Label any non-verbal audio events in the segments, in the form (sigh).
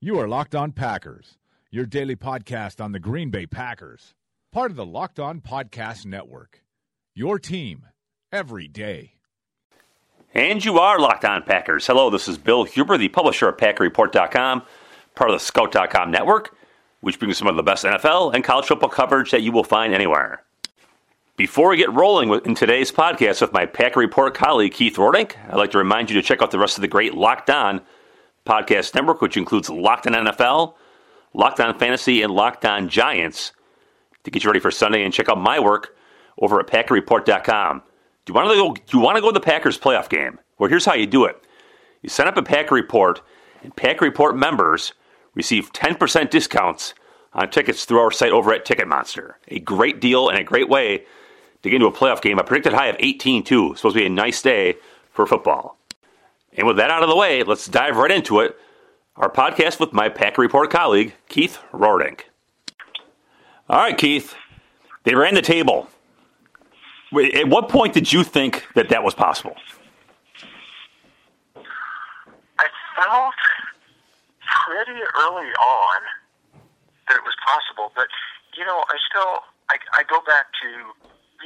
You are Locked On Packers, your daily podcast on the Green Bay Packers. Part of the Locked On Podcast Network. Your team every day. And you are Locked On Packers. Hello, this is Bill Huber, the publisher of PackerReport.com, part of the Scout.com network which brings some of the best NFL and college football coverage that you will find anywhere. Before we get rolling in today's podcast with my Packer Report colleague Keith Roerdink, I'd like to remind you to check out the rest of the great Locked On podcast network, which includes Locked On NFL, Locked On Fantasy, and Locked On Giants, to get you ready for Sunday. And check out my work over at PackerReport.com. Do you want to go? Do you want to go to the Packers playoff game? Well, here's how you do it: you sign up at Packer Report, and Packer Report members receive 10% discounts on tickets through our site over at Ticketmonster. A great deal and a great way to get into a playoff game. A predicted high of 18 too. Supposed to be a nice day for football. And with that out of the way, let's dive right into it. Our podcast with my Packer Report colleague, Keith Roerdink. All right, Keith. They ran the table. At what point did you think that that was possible? I felt pretty early on that it was possible. But you know, I still I, I go back to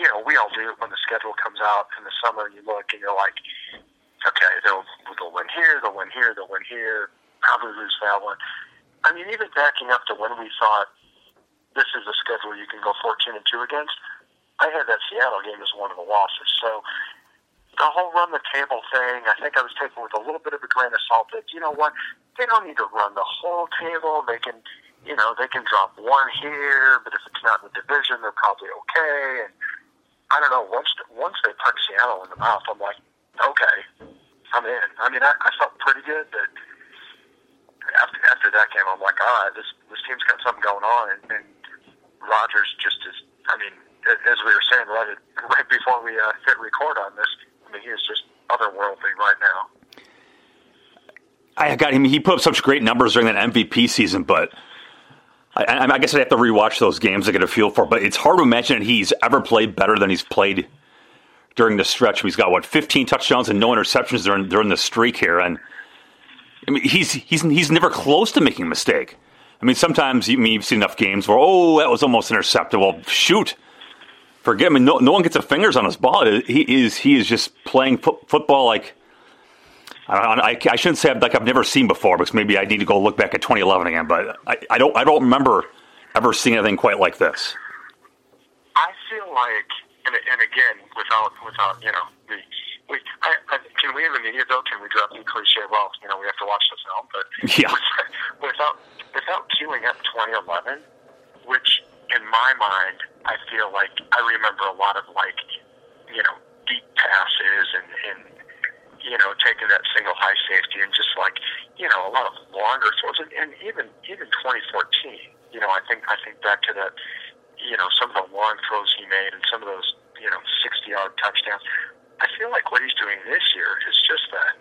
you know we all do it when the schedule comes out in the summer. and You look and you're like, okay, they'll they'll win here, they'll win here, they'll win here, probably lose that one. I mean, even backing up to when we thought this is a schedule you can go 14 and two against. I had that Seattle game as one of the losses. So the whole run the table thing, I think I was taking with a little bit of a grain of salt that, you know what, they don't need to run the whole table. They can, you know, they can drop one here, but if it's not in the division, they're probably okay. And I don't know. Once once they punch Seattle in the mouth, I'm like, okay, I'm in. I mean, I, I felt pretty good, but after after that game, I'm like, all right, this this team's got something going on, and, and Rodgers just is. I mean, as we were saying right (laughs) right before we uh, hit record on this, I mean, he is just otherworldly right now. I got him. He put up such great numbers during that MVP season, but I, I, guess I'd have to rewatch those games to get a feel for. It, but it's hard to imagine that he's ever played better than he's played during the stretch. He's got what 15 touchdowns and no interceptions during during the streak here, and I mean he's he's he's never close to making a mistake. I mean, sometimes you, I mean, you've seen enough games where oh that was almost intercepted. Well, shoot, forget. I mean, no, no one gets a fingers on his ball. He is he is just playing fo- football like I, I, shouldn't say like I've never seen before because maybe I need to go look back at 2011 again. But I, I don't I don't remember ever seeing anything quite like this. I feel like, and, and again, without without you know, we, we I, I, can we in the media though? Can we drop the cliche? Well, you know, we have to watch the film, but (laughs) yeah. (laughs) without without queuing up 2011, which in my mind, I feel like I remember a lot of like, you know, deep passes and and you know, taking that single high safety and just like, you know, a lot of longer throws, and, and even even 2014, you know, I think I think back to that, you know, some of the long throws he made and some of those, you know, 60 yard touchdowns. I feel like what he's doing this year is just that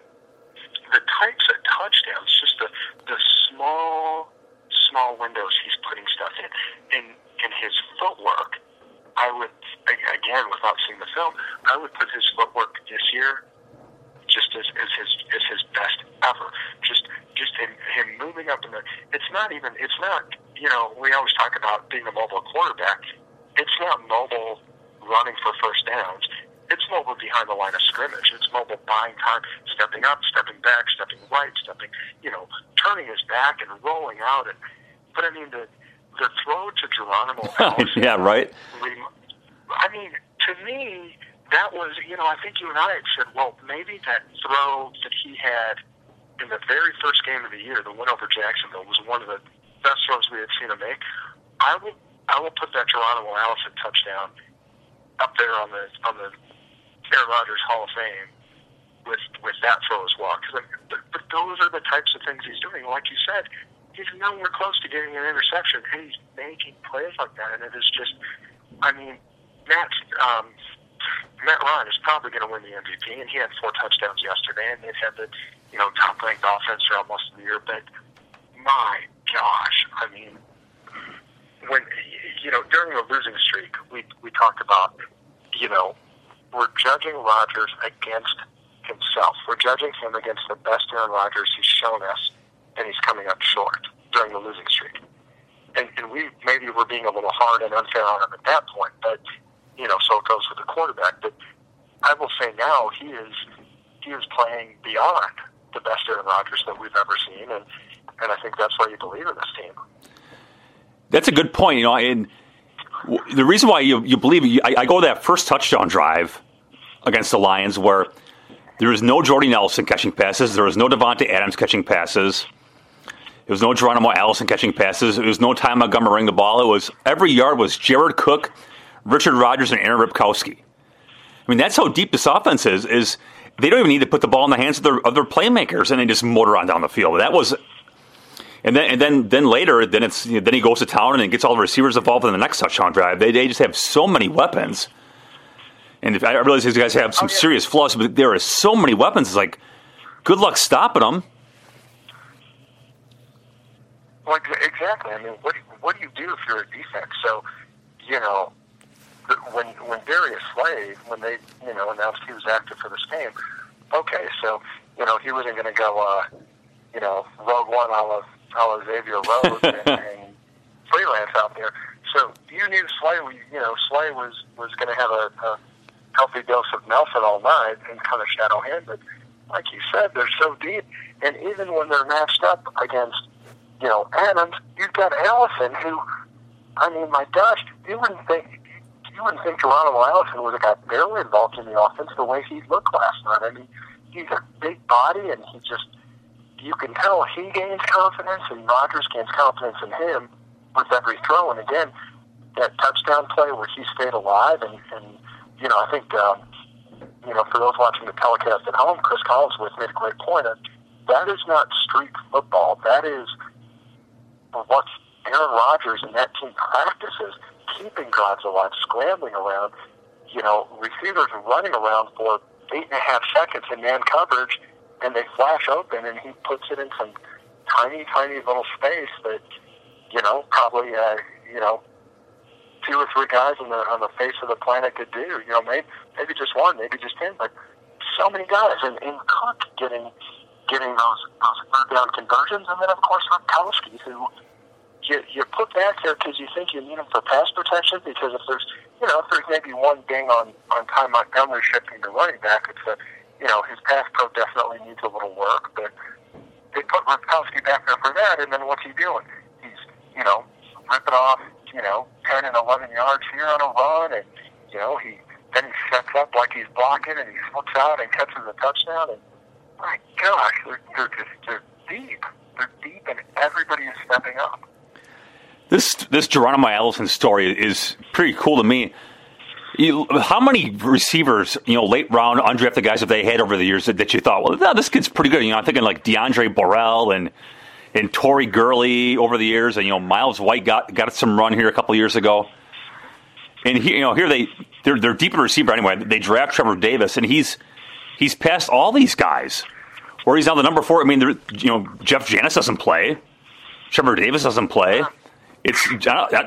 the types of touchdowns, just the the small small windows he's putting stuff in, in in his footwork. I would again, without seeing the film, I would put his footwork this year just as, as his as his best ever. Just just him, him moving up in the. It's not even. It's not. You know, we always talk about being a mobile quarterback. It's not mobile running for first downs. It's mobile behind the line of scrimmage. It's mobile buying time, stepping up, stepping back, stepping right, stepping. You know, turning his back and rolling out. And but I mean the the throw to Geronimo. (laughs) Oh, yeah, right. I mean, to me, that was, you know, I think you and I had said, well, maybe that throw that he had in the very first game of the year, the win over Jacksonville, was one of the best throws we had seen him make. I will, I will put that Geronimo Allison touchdown up there on the on the Aaron Rodgers Hall of Fame with with that throw as well. Because but, but those are the types of things he's doing. Like you said, he's nowhere close to getting an interception, and he's making plays like that, and it is just, I mean, Matt um, Matt Ryan is probably going to win the MVP, and he had four touchdowns yesterday, and they've had the you know top ranked offense throughout most of the year. But my gosh, I mean, when you know during the losing streak, we we talked about you know we're judging Rodgers against himself. We're judging him against the best Aaron Rodgers he's shown us, and he's coming up short during the losing streak. And, and we maybe we're being a little hard and unfair on him at that point, but you know, so it goes with the quarterback. But I will say now he is he is playing beyond the best Aaron Rodgers that we've ever seen, and and I think that's why you believe in this team. That's a good point. You know, and the reason why you you believe I, I go to that first touchdown drive against the Lions where there was no Jordy Nelson catching passes, there was no Davante Adams catching passes. It was no Geronimo Allison catching passes. It was no Ty Montgomery running the ball. It was every yard was Jared Cook, Richard Rodgers, and Aaron Ripkowski. I mean, that's how deep this offense is. Is they don't even need to put the ball in the hands of their, of their playmakers, and they just motor on down the field. That was, and then and then then later, then it's you know, then he goes to town and gets all the receivers involved in the next touchdown drive. They they just have so many weapons, and if, I realize these guys have some Oh, yeah. serious flaws, but there are so many weapons. It's like, good luck stopping them. Well, ex- exactly. I mean, what what do you do if you're a defense? So, you know, when when Darius Slay, when they you know announced he was active for this game, okay, so you know he wasn't going to go, uh, you know, Rogue One a la, a Xavier Rhodes and, (laughs) and freelance out there. So you knew Slay, you know, Slay was was going to have a, a healthy dose of Nelson all night and kind of shadow him. But like you said, they're so deep, and even when they're matched up against you know, Adams, you've got Allison, who, I mean, my gosh, you wouldn't think you wouldn't think Geronimo Allison would have got barely involved in the offense the way he looked last night. I mean, he's a big body, and he just, you can tell he gains confidence, and Rodgers gains confidence in him with every throw. And again, that touchdown play where he stayed alive, and, and you know, I think, um, you know, for those watching the telecast at home, Cris Collinsworth made a great point. Of, that is not street football. That is what Aaron Rodgers and that team practices, keeping drives alive, scrambling around, you know, receivers running around for eight and a half seconds in man coverage, and they flash open, and he puts it in some tiny, tiny little space that, you know, probably, uh, you know, two or three guys on the on the face of the planet could do. You know, maybe maybe just one, maybe just ten, but so many guys, and, and Cook getting getting those those third down conversions, and then of course Ripkowski, who you you put back there because you think you need him for pass protection. Because if there's you know if there's maybe one ding on on Ty Montgomery shifting to running back, it's a you know his pass pro definitely needs a little work, but they put Ripkowski back there for that, and then what's he doing? He's you know ripping off you know ten and eleven yards here on a run, and you know he then he sets up like he's blocking, and he slips out and catches a touchdown, and my gosh, they're, they're just they're deep. They're deep, and everybody is stepping up. This this Geronimo Allison story is pretty cool to me. You, how many receivers, you know, late round undrafted guys have they had over the years that, that you thought, well, no, this kid's pretty good? You know, I'm thinking like Diondre Borel and and Tori Gurley over the years, and you know, Myles White got got some run here a couple years ago. And he, you know, here they they're they're deep in receiver anyway. They draft Trevor Davis, and he's he's passed all these guys. Where he's now the number four. I mean, you know, Jeff Janis doesn't play. Trevor Davis doesn't play. It's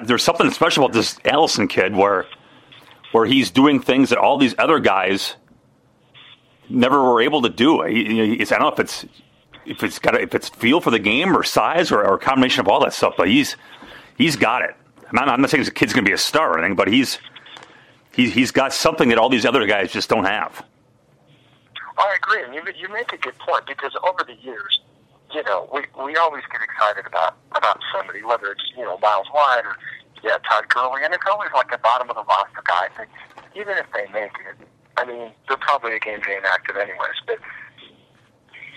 there's something special about this Allison kid where where he's doing things that all these other guys never were able to do. He- I don't know if it's if it's got a, if it's feel for the game or size or, or a combination of all that stuff, but he's he's got it. I'm not, I'm not saying the kid's going to be a star or anything, but he's he's he's got something that all these other guys just don't have. I agree, you, you make a good point because over the years, you know, we we always get excited about about somebody, whether it's you know Myles White or yeah Todd Gurley, and it's always like the bottom of the roster guy. And even if they make it, I mean, they're probably a game day inactive anyways. But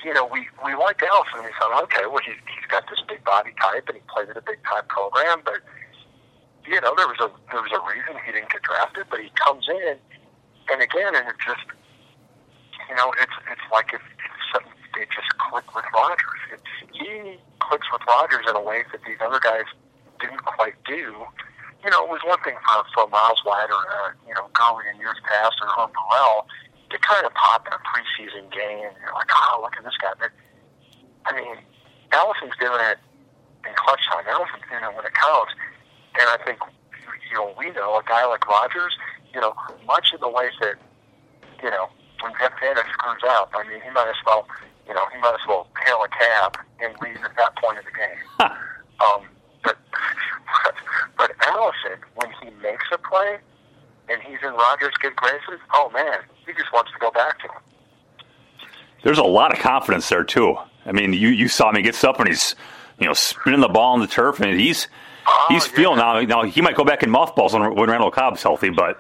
you know, we we liked Allison. We thought, okay, well he's he's got this big body type, and he played in a big time program, but you know, there was a there was a reason he didn't get drafted, but he comes in, and again, and it just you know, it's it's like if, something they just click with Rodgers. It, he clicks with Rodgers in a way that these other guys didn't quite do. You know, it was one thing for, for Myles White or, uh, you know, Gurley in years past or Herb Burrell to kind of pop in a preseason game and you're like, oh, look at this guy. But, I mean, Allison's doing it in clutch time. Allison's doing it when it counts. And I think, you know, we know a guy like Rodgers, you know, much of the way that, you know, when Jeff Tanner screws up, I mean, he might as well, you know, he might as well hail a cab and leave at that point of the game. (laughs) um, but, but but Allison, when he makes a play and he's in Rodgers' good graces, oh man, he just wants to go back to him. There's a lot of confidence there too. I mean, you you saw me get up and he's you know spinning the ball on the turf and he's Oh, he's yeah. feeling now. Now he might go back in mothballs when, when Randall Cobb's healthy, but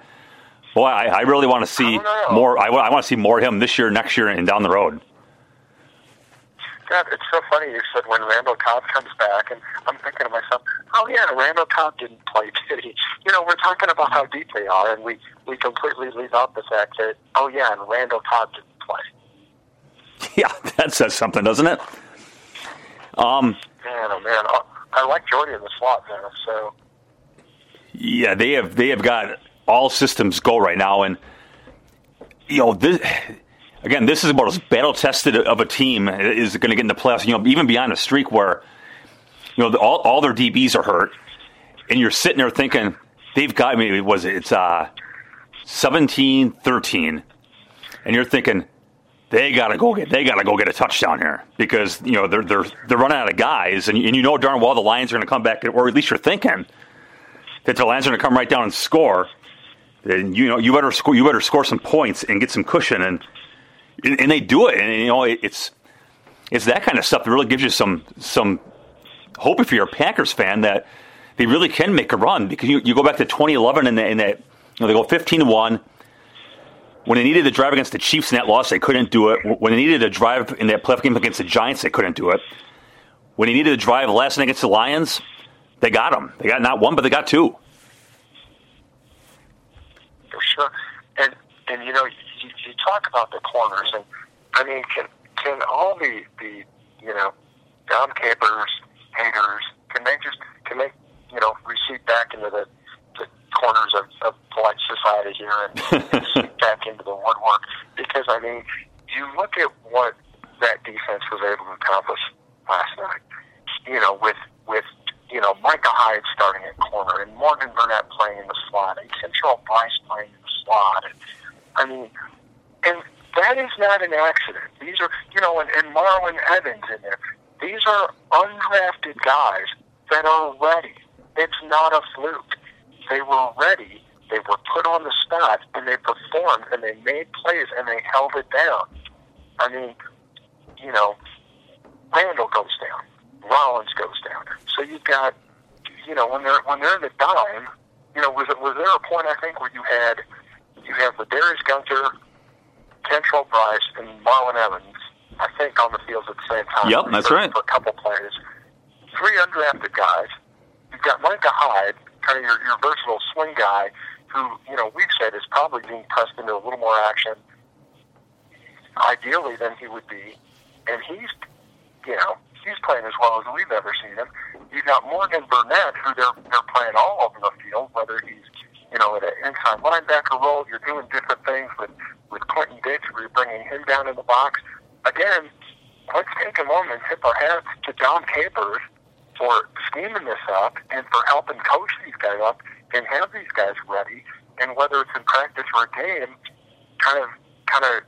boy, I, I really want to see I more. I, I want to see more of him this year, next year, and down the road. God, it's so funny you said when Randall Cobb comes back, and I'm thinking to myself, oh yeah, Randall Cobb didn't play, (laughs) did he? You know, we're talking about how deep they are, and we we completely leave out the fact that oh yeah, and Randall Cobb didn't play. (laughs) Yeah, that says something, doesn't it? Um, Man, oh man, oh, I like Jordy in the slot now, so Yeah, they have they have got all systems go right now, and you know this again. This is about as battle tested of a team is going to get in the playoffs. You know, even beyond a streak where you know the, all all their DBs are hurt, and you're sitting there thinking they've got. I mean, it was it's uh 17-13, and you're thinking they gotta go get they gotta go get a touchdown here because you know they're they're they're running out of guys, and, and you know darn well the Lions are to come back, or at least you're thinking that the Lions are to come right down and score, then you know you better score. You better score some points and get some cushion, and and, and they do it. And you know it, it's it's that kind of stuff that really gives you some some hope if you're a Packers fan that they really can make a run because you, you go back to 2011 and, they, and they, you know, they go 15 one. When they needed to drive against the Chiefs in that loss, they couldn't do it. When they needed to drive in that playoff game against the Giants, they couldn't do it. When they needed to drive last night against the Lions, they got them. They got not one, but they got two. for sure. And and you know, you, you talk about the corners, and I mean, can can all the the you know, Dom Capers, haters, can they just can they you know recede back into the the corners of, of polite society here and, (laughs) and back into the woodwork? Because I mean, you look at what that defense was able to accomplish last night. You know, with with you know Micah Hyde starting at corner and Morgan Burnett playing in the slot and Kentrell Brice playing in the slot. And, I mean, and that is not an accident. These are you know, and, and Marwin Evans in there. These are undrafted guys that are ready. It's not a fluke. They were ready. They were put on the spot, and they performed, and they made plays, and they held it down. I mean, you know, Randall goes down, Rollins goes down. So you've got, you know, when they're when they're in the dime, you know, was it was there a point I think where you had you have the Darius Gunter, Kentrell Brice, and Marwin Evans, I think, on the field at the same time. Yep, that's for, right. For a couple plays, three undrafted guys. You've got Micah Hyde, kind of your, your versatile swing guy, who you know we've said is probably being pressed into a little more action, ideally than he would be, and he's, you know, he's playing as well as we've ever seen him. You've got Morgan Burnett, who they're they're playing all over the field, whether he's you know at an inside linebacker role, you're doing different things with with Clinton Dix, where you're bringing him down in the box. Again, let's take a moment tip our hats to Dom Capers for scheming this up and for helping coach these guys up and have these guys ready. And whether it's in practice or a game, kind of kind of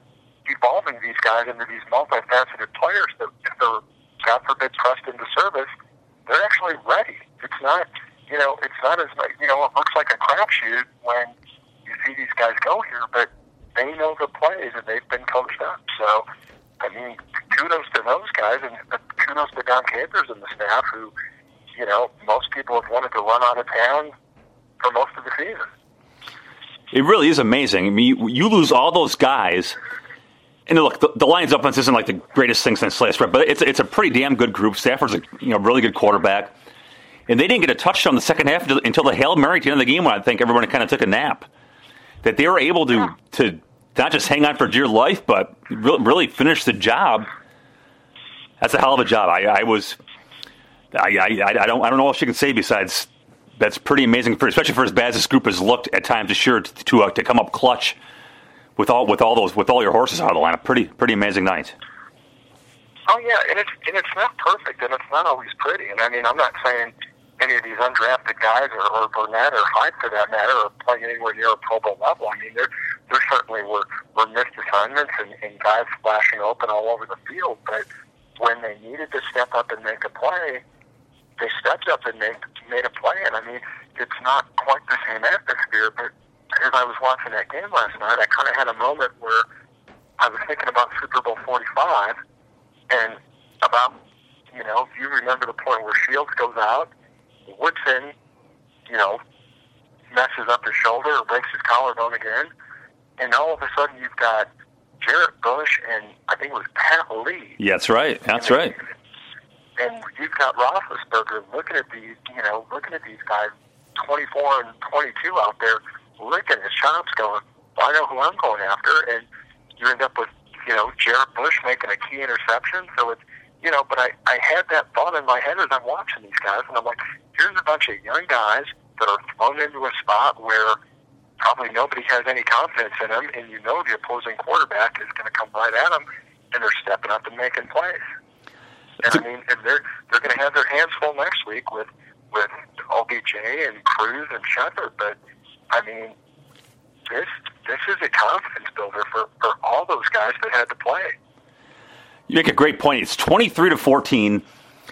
evolving these guys into these multifaceted players that if they're God forbid pressed into service, they're actually ready. It's not you know, it's not as you know, it looks like a crapshoot when you see these guys go here, but they know the plays and they've been coached up. So I mean, kudos to those guys and kudos to Dom Capers and the staff who, you know, most people have wanted to run out of town for most of the season. It really is amazing. I mean, you, you lose all those guys. And look, the, the Lions' offense isn't like the greatest thing since sliced bread, but it's it's a pretty damn good group. Stafford's a you know really good quarterback, and they didn't get a touchdown the second half until, the hail mary at the end of the game when I think everyone kind of took a nap. That they were able to to not just hang on for dear life, but really, finish the job. That's a hell of a job. I, I was I, I, I don't I don't know what she can say besides that's pretty amazing, for, especially for as bad as this group has looked at times this year to to, uh, to come up clutch with all with all those with all your horses out of the lineup. Pretty pretty amazing night. Oh yeah, and it's and it's not perfect, and it's not always pretty. And I mean, I'm not saying any of these undrafted guys or, or Burnett or Hyde for that matter are playing anywhere near a Pro Bowl level. I mean, there there certainly were were missed assignments and, and guys flashing open all over the field, but when they needed to step up and make a play, they stepped up and made made a play. And I mean, it's not quite the same atmosphere, but as I was watching that game last night, I kind of had a moment where I was thinking about Super Bowl 45 and about, you know, if you remember the point where Shields goes out, Woodson, you know, messes up his shoulder or breaks his collarbone again, and all of a sudden you've got Jarrett Bush and I think it was Pat Lee. Yeah, that's right. That's right. And you've got Roethlisberger looking at these, you know, looking at these guys, 24 and 22 out there, licking his chops, going, well, "I know who I'm going after," and you end up with, you know, Jarrett Bush making a key interception. So it's, you know, but I I had that thought in my head as I'm watching these guys, and I'm like, here's a bunch of young guys that are thrown into a spot where probably nobody has any confidence in them, and you know the opposing quarterback is going to come right at them, and they're stepping up and making plays. And I mean, and they're they're going to have their hands full next week with with OBJ and Cruz and Shepard. But I mean, this this is a confidence builder for for all those guys that had to play. You make a great point. It's twenty three to fourteen,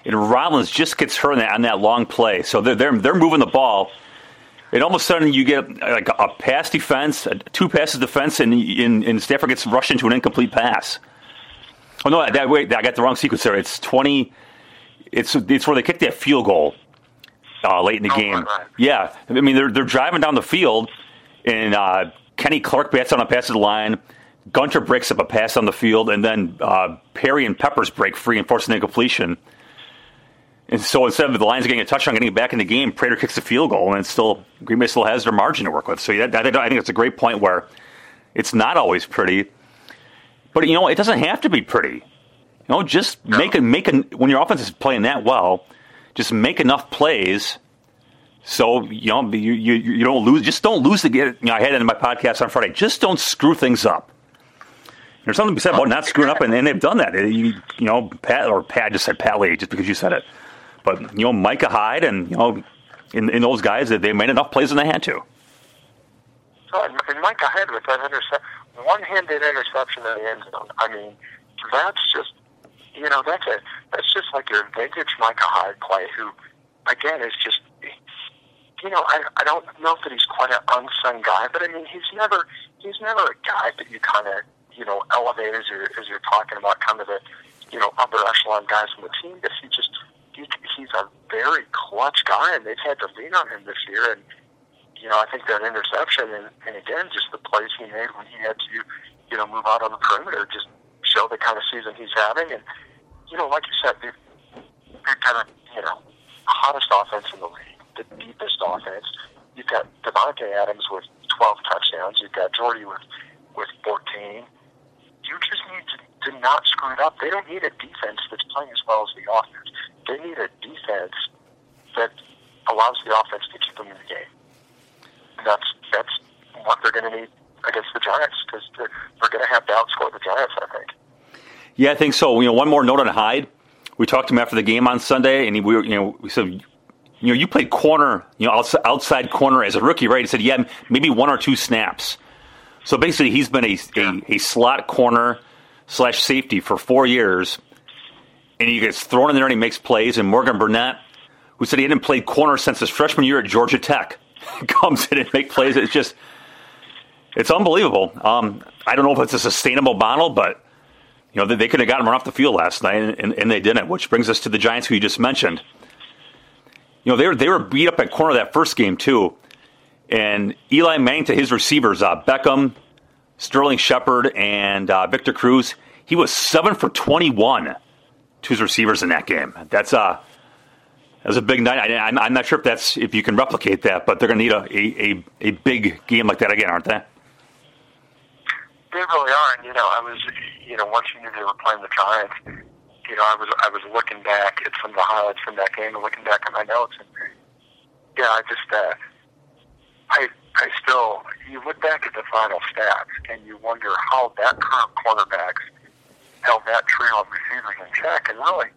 and Rollins just gets hurt on that, on that long play. So they're, they're they're moving the ball. And all of a sudden, you get like a pass defense, two passes defense, and, and, and Stafford gets rushed into an incomplete pass. Oh no, that wait, I got the wrong sequence there. It's twenty. It's it's where they kick that field goal uh, late in the Oh, game. right. Yeah, I mean they're they're driving down the field, and uh, Kenny Clark bats on a pass to the line. Gunter breaks up a pass on the field, and then uh, Perry and Peppers break free and force an incompletion. And so instead of the Lions getting a touchdown, getting it back in the game, Prater kicks the field goal, and it's still Green Bay still has their margin to work with. So that, I think it's a great point where it's not always pretty, but you know it doesn't have to be pretty. You know, just make a make a when your offense is playing that well, just make enough plays so you know you you, you don't lose. Just don't lose the game. You know, I had it in my podcast on Friday. Just don't screw things up. There's something to be said about not screwing up, and, and they've done that. You, you know, Pat or Pat just said Pat Lee just because you said it, but you know Micah Hyde and you know in, in those guys that they made enough plays when they had to. So, and Micah Hyde with that intercept, one-handed interception in the end zone. I mean, that's just, you know, that's a that's just like your vintage Micah Hyde play. Who, again, is just, you know, I I don't know that he's quite an unsung guy, but I mean, he's never he's never a guy that you kind of you know elevate as you're as you're talking about kind of the you know upper echelon guys on the team. Because he just he, he's a very clutch guy, and they've had to lean on him this year and you know, I think that interception and, and again, just the plays he made when he had to, you know, move out on the perimeter just show the kind of season he's having. And, you know, like you said, they've, they've got a, you know, hottest offense in the league, the deepest offense. You've got Davante Adams with 12 touchdowns. You've got Jordy with, with 14. You just need to, to not screw it up. They don't need a defense that's playing as well as the offense. They need a defense that allows the offense to keep them in the game that's that's what they're going to need against the Giants because they're, they're going to have to outscore the Giants. I think. Yeah, I think so. You know, one more note on Hyde. We talked to him after the game on Sunday, and he, we, were- you know, we said, you know, you played corner, you know, outside, outside corner as a rookie, right? He said, yeah, maybe one or two snaps. So basically, he's been a, a, a slot corner slash safety for four years, and he gets thrown in there and he makes plays. And Morgan Burnett, who said he hadn't played corner since his freshman year at Georgia Tech, (laughs) comes in and make plays. It's just, it's unbelievable. Um, I don't know if it's a sustainable model, but you know they, they could have gotten him off the field last night, and, and, and they didn't. Which brings us to the Giants, who you just mentioned. You know they were they were beat up at corner that first game too, and Eli Manning to his receivers, uh, Beckham, Sterling Shepard, and uh, Victor Cruz. He was seven for twenty one his receivers in that game. That's a that was a big night. I, I'm, I'm not sure if that's if you can replicate that, but they're going to need a, a, a, a big game like that again, aren't they? They really are, and you know, I was, you know, once you knew they were playing the Giants, you know, I was I was looking back at some of the highlights from that game and looking back at my notes, and yeah, I just uh, I I still you look back at the final stats and you wonder how that current cornerbacks held that trio of receivers in check, and really,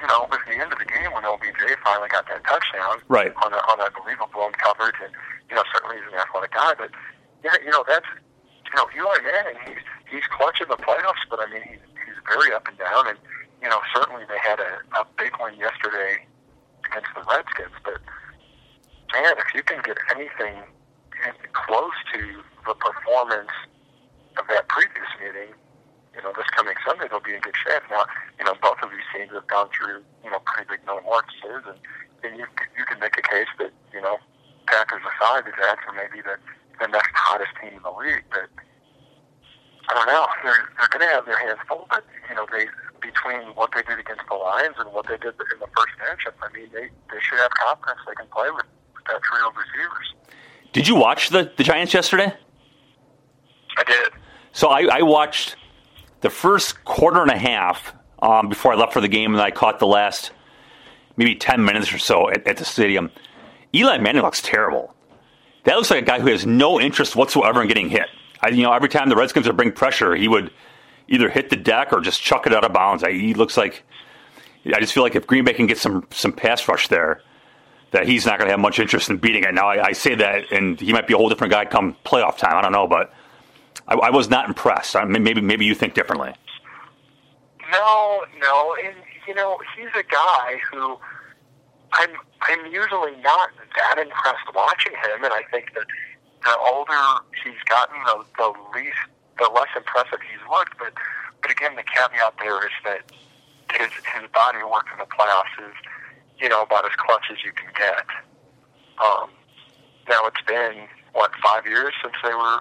you know, at the end of the game when OBJ finally got that touchdown, right, on a on a believable blown coverage, and you know, certainly he's an athletic guy, but yeah, you know, that's you know, Eli Manning, he's he's clutch in the playoffs, but I mean, he's he's very up and down, and you know, certainly they had a, a big win yesterday against the Redskins, but man, if you can get anything close to the performance of that previous meeting, you know, this coming Sunday they'll be in good shape. Now, you know, both of these teams have gone through, you know, pretty big metamorphoses, and, and you you can make a case that, you know, Packers aside, the Jags are maybe the the next hottest team in the league, but I don't know. They're they're going to have their hands full, but you know, they between what they did against the Lions and what they did in the first matchup, I mean, they they should have confidence they can play with, with that trio of receivers. Did you watch the the Giants yesterday? I did. So I, I watched the first quarter and a half um, before I left for the game, and I caught the last maybe ten minutes or so at, at the stadium. Eli Manning looks terrible. That looks like a guy who has no interest whatsoever in getting hit. I, you know, every time the Redskins would bring pressure, he would either hit the deck or just chuck it out of bounds. I, he looks like I just feel like if Green Bay can get some some pass rush there, that he's not going to have much interest in beating it. Now I, I, say that, and he might be a whole different guy come playoff time. I don't know, but I, I was not impressed. I mean, maybe maybe you think differently. No, no, and you know he's a guy who I'm I'm usually not that impressed watching him, and I think that the older he's gotten, the, the least, the less impressive he's looked. But but again, the caveat there is that his his body work in the playoffs is, you know, about as clutch as you can get. Um, now it's been what five years since they were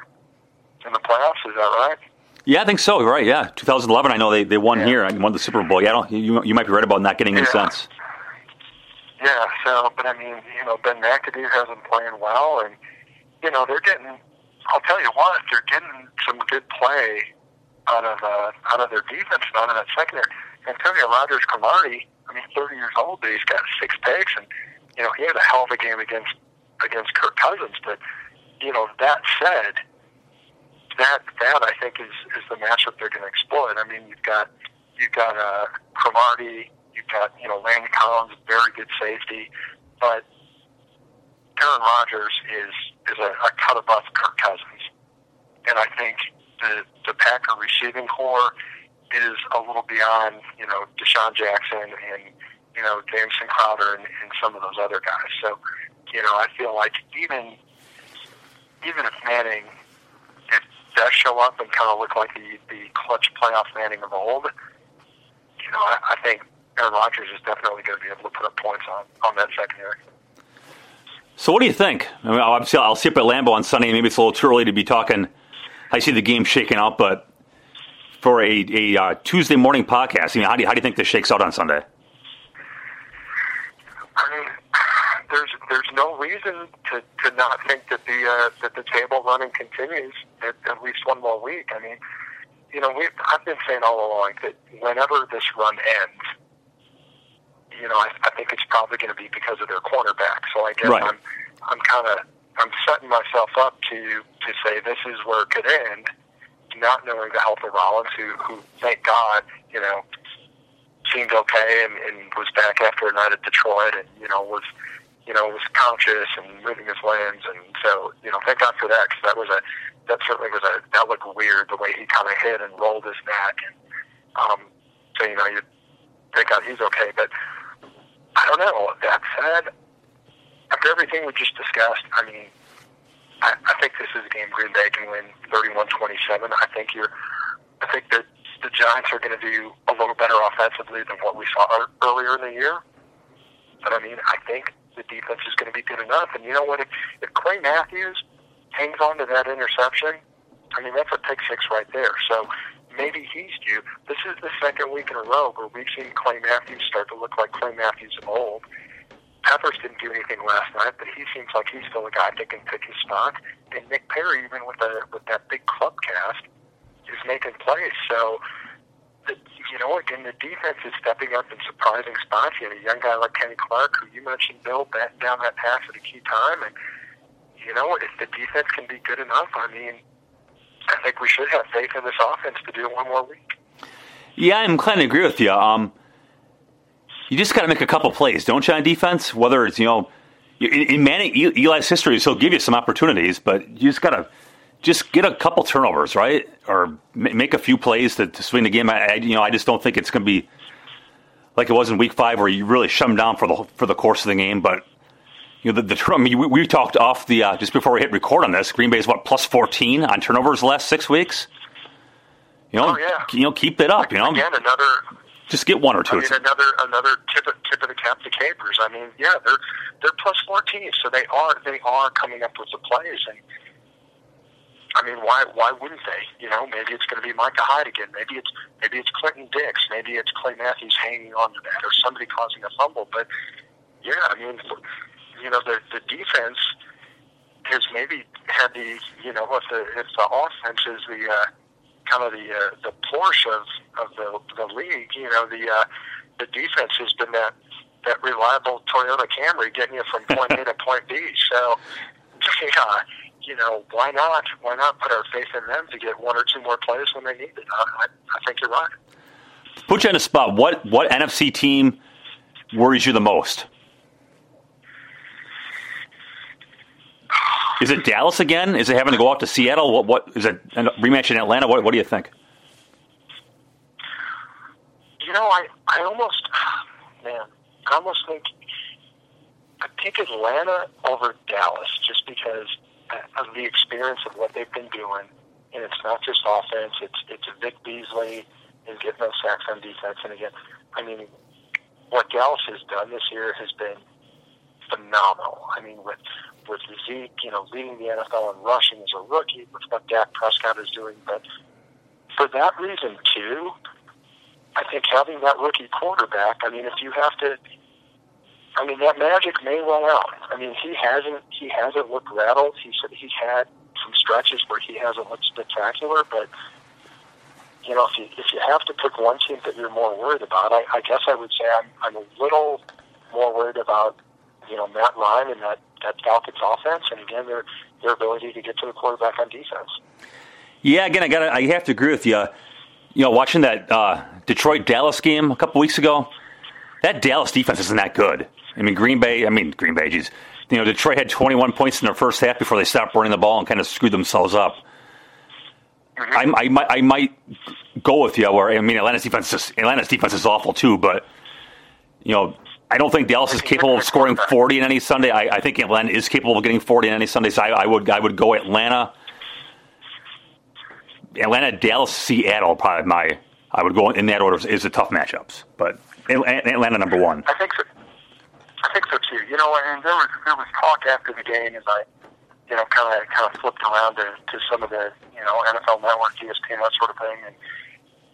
in the playoffs. Is that right? Yeah, I think so. Right? Yeah, 2011. I know they, they won Yeah. here and won the Super Bowl. Yeah, I don't, you you might be right about not getting any Yeah. sense. Yeah, so, but I mean, you know, Ben McAdoo has them playing well, and, you know, they're getting, I'll tell you what, they're getting some good play out of, uh, out of their defense and out of that secondary. Antonio Rodgers Cromartie, I mean, 30 years old, but he's got six picks, and, you know, he had a hell of a game against, against Kirk Cousins, but, you know, that said, that, that I think is, is the matchup they're going to exploit. I mean, you've got, you've got, uh, Cromartie, You've got, you know, Randy Collins, very good safety, but Aaron Rodgers is is a, a cut above Kirk Cousins, and I think the the Packer receiving corps is a little beyond, you know, DeSean Jackson and you know Jamison Crowder and, and some of those other guys. So, you know, I feel like even even if Manning does show up and kind of look like the the clutch playoff Manning of old, you know, I, I think Aaron Rodgers is definitely going to be able to put up points on, on that secondary. So what do you think? I mean, obviously, I'll see up at Lambeau on Sunday. Maybe it's a little too early to be talking. I see the game shaking out, but for a, a uh, Tuesday morning podcast, I mean, how do you, how do you think this shakes out on Sunday? I mean, there's there's no reason to, to not think that the uh, that the table running continues at, at least one more week. I mean, you know, we I've been saying all along that whenever this run ends, you know, I, I think it's probably going to be because of their cornerback. So I guess Right. I'm I'm kind of I'm setting myself up to to say this is where it could end, not knowing the health of Rollins, who who thank God, you know, seemed okay and, and was back after a night at Detroit, and you know was you know was conscious and moving his limbs, and so you know thank God for that because that was a that certainly was a that looked weird the way he kind of hit and rolled his neck, and um, so you know you thank God he's okay, but I don't know. That said, after everything we just discussed, I mean, I, I think this is a game Green Bay can win 31-27. I think you're, I think that the Giants are going to do a little better offensively than what we saw earlier in the year. But I mean, I think the defense is going to be good enough. And you know what? If, if Clay Matthews hangs on to that interception, I mean, that's a pick six right there. So maybe he's due. This is the second week in a row where we've seen Clay Matthews start to look like Clay Matthews of old. Peppers didn't do anything last night, but he seems like he's still a guy that can pick his spot. And Nick Perry, even with the with that big club cast, is making plays. So, you know, again, the defense is stepping up in surprising spots. You had a young guy like Kenny Clark, who you mentioned, Bill, batting down that pass at a key time. And, you know, if the defense can be good enough, I mean, I think we should have faith in this offense to do it one more week. Yeah, I'm inclined to agree with you. Um, you just got to make a couple plays, don't you, on defense? Whether it's, you know, in, in Manning, Eli's history, he'll give you some opportunities, but you just got to just get a couple turnovers, right? Or make a few plays to, to swing the game. I, you know, I just don't think it's going to be like it was in Week Five, where you really shut them down for the for the course of the game. But you know, the, the I mean, we, we talked off the uh, just before we hit record on this. Green Bay's what plus fourteen on turnovers the last six weeks. You know, oh, yeah. you know, keep it up. You know, again, another just get one or two. I mean, another another tip of, tip of the cap to Capers. I mean, yeah, they're they're plus fourteen, so they are they are coming up with the plays, and I mean, why why wouldn't they? You know, maybe it's going to be Micah Hyde again. Maybe it's maybe it's Clinton Dix. Maybe it's Clay Matthews hanging on to that, or somebody causing a fumble. But yeah, I mean, you know, the the defense has maybe had the you know if the if the offense is the uh, kind of the uh, the Porsche of of the the league, you know, the uh, the defense has been that that reliable Toyota Camry getting you from point A to (laughs) point B. So (laughs) yeah you know, why not? Why not put our faith in them to get one or two more plays when they need it? I, I think you're right. Put you on the spot. What what NFC team worries you the most? Is it Dallas again? Is it having to go out to Seattle? What what is it? A rematch in Atlanta? What what do you think? You know, I I almost (sighs) man, I almost think I think Atlanta over Dallas just because of the experience of what they've been doing. And it's not just offense; it's it's Vic Beasley and getting those sacks on defense. And again, I mean, what Dallas has done this year has been phenomenal. I mean, with with Zeke, you know, leading the NFL in rushing as a rookie, with what Dak Prescott is doing, but for that reason too, I think having that rookie quarterback. I mean, if you have to I mean, that magic may run out. I mean, he hasn't he hasn't looked rattled. He's he's had some stretches where he hasn't looked spectacular, but you know, if you if you have to pick one team that you're more worried about, I, I guess I would say I'm I'm a little more worried about you know Matt Ryan and that that Falcons offense, and again their their ability to get to the quarterback on defense. Yeah, again, I got I have to agree with you. You know, watching that uh, Detroit Dallas game a couple weeks ago, that Dallas defense isn't that good. I mean, Green Bay, I mean, Green Bay, geez. You know, Detroit had 21 points in their first half before they stopped running the ball and kind of screwed themselves up. Mm-hmm. I, I, might, I might go with you where, I mean, Atlanta's defense, is, Atlanta's defense is awful too, but, you know, I don't think Dallas is capable of scoring 40 in any Sunday. I, I think Atlanta is capable of getting 40 in any Sunday, so I, I would I would go Atlanta. Atlanta, Dallas, Seattle, probably my I would go in that order is the tough matchups, but Atlanta number one. I think so. Think so too. You know, and there was there was talk after the game as I, you know, kind of kind of flipped around to, to some of the you know NFL Network, ESPN, that sort of thing, and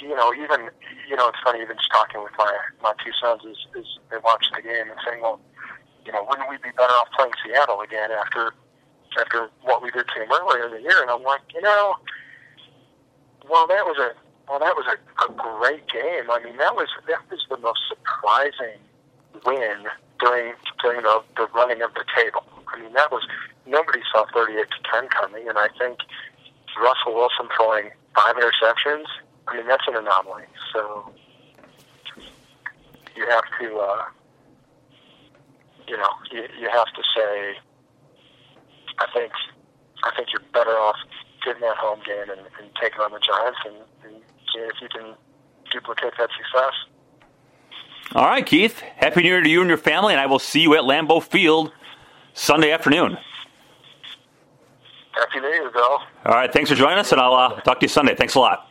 you know, even you know, it's funny even just talking with my my two sons as, as they watch the game and saying, well, you know, wouldn't we be better off playing Seattle again after after what we did to them earlier in the year? And I'm like, you know, well, that was a well, that was a, a great game. I mean, that was that was the most surprising win during during the, the running of the table. I mean, that was nobody saw 38 to 10 coming, and I think Russell Wilson throwing five interceptions. I mean, that's an anomaly. So you have to, uh, you know, you, you have to say, I think, I think you're better off getting that home game and, and taking on the Giants, and, and if you can duplicate that success. All right, Keith. Happy New Year to you and your family, and I will see you at Lambeau Field Sunday afternoon. Happy New Year, Bill. All right, thanks for joining us, and I'll uh, talk to you Sunday. Thanks a lot.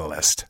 Catalyst.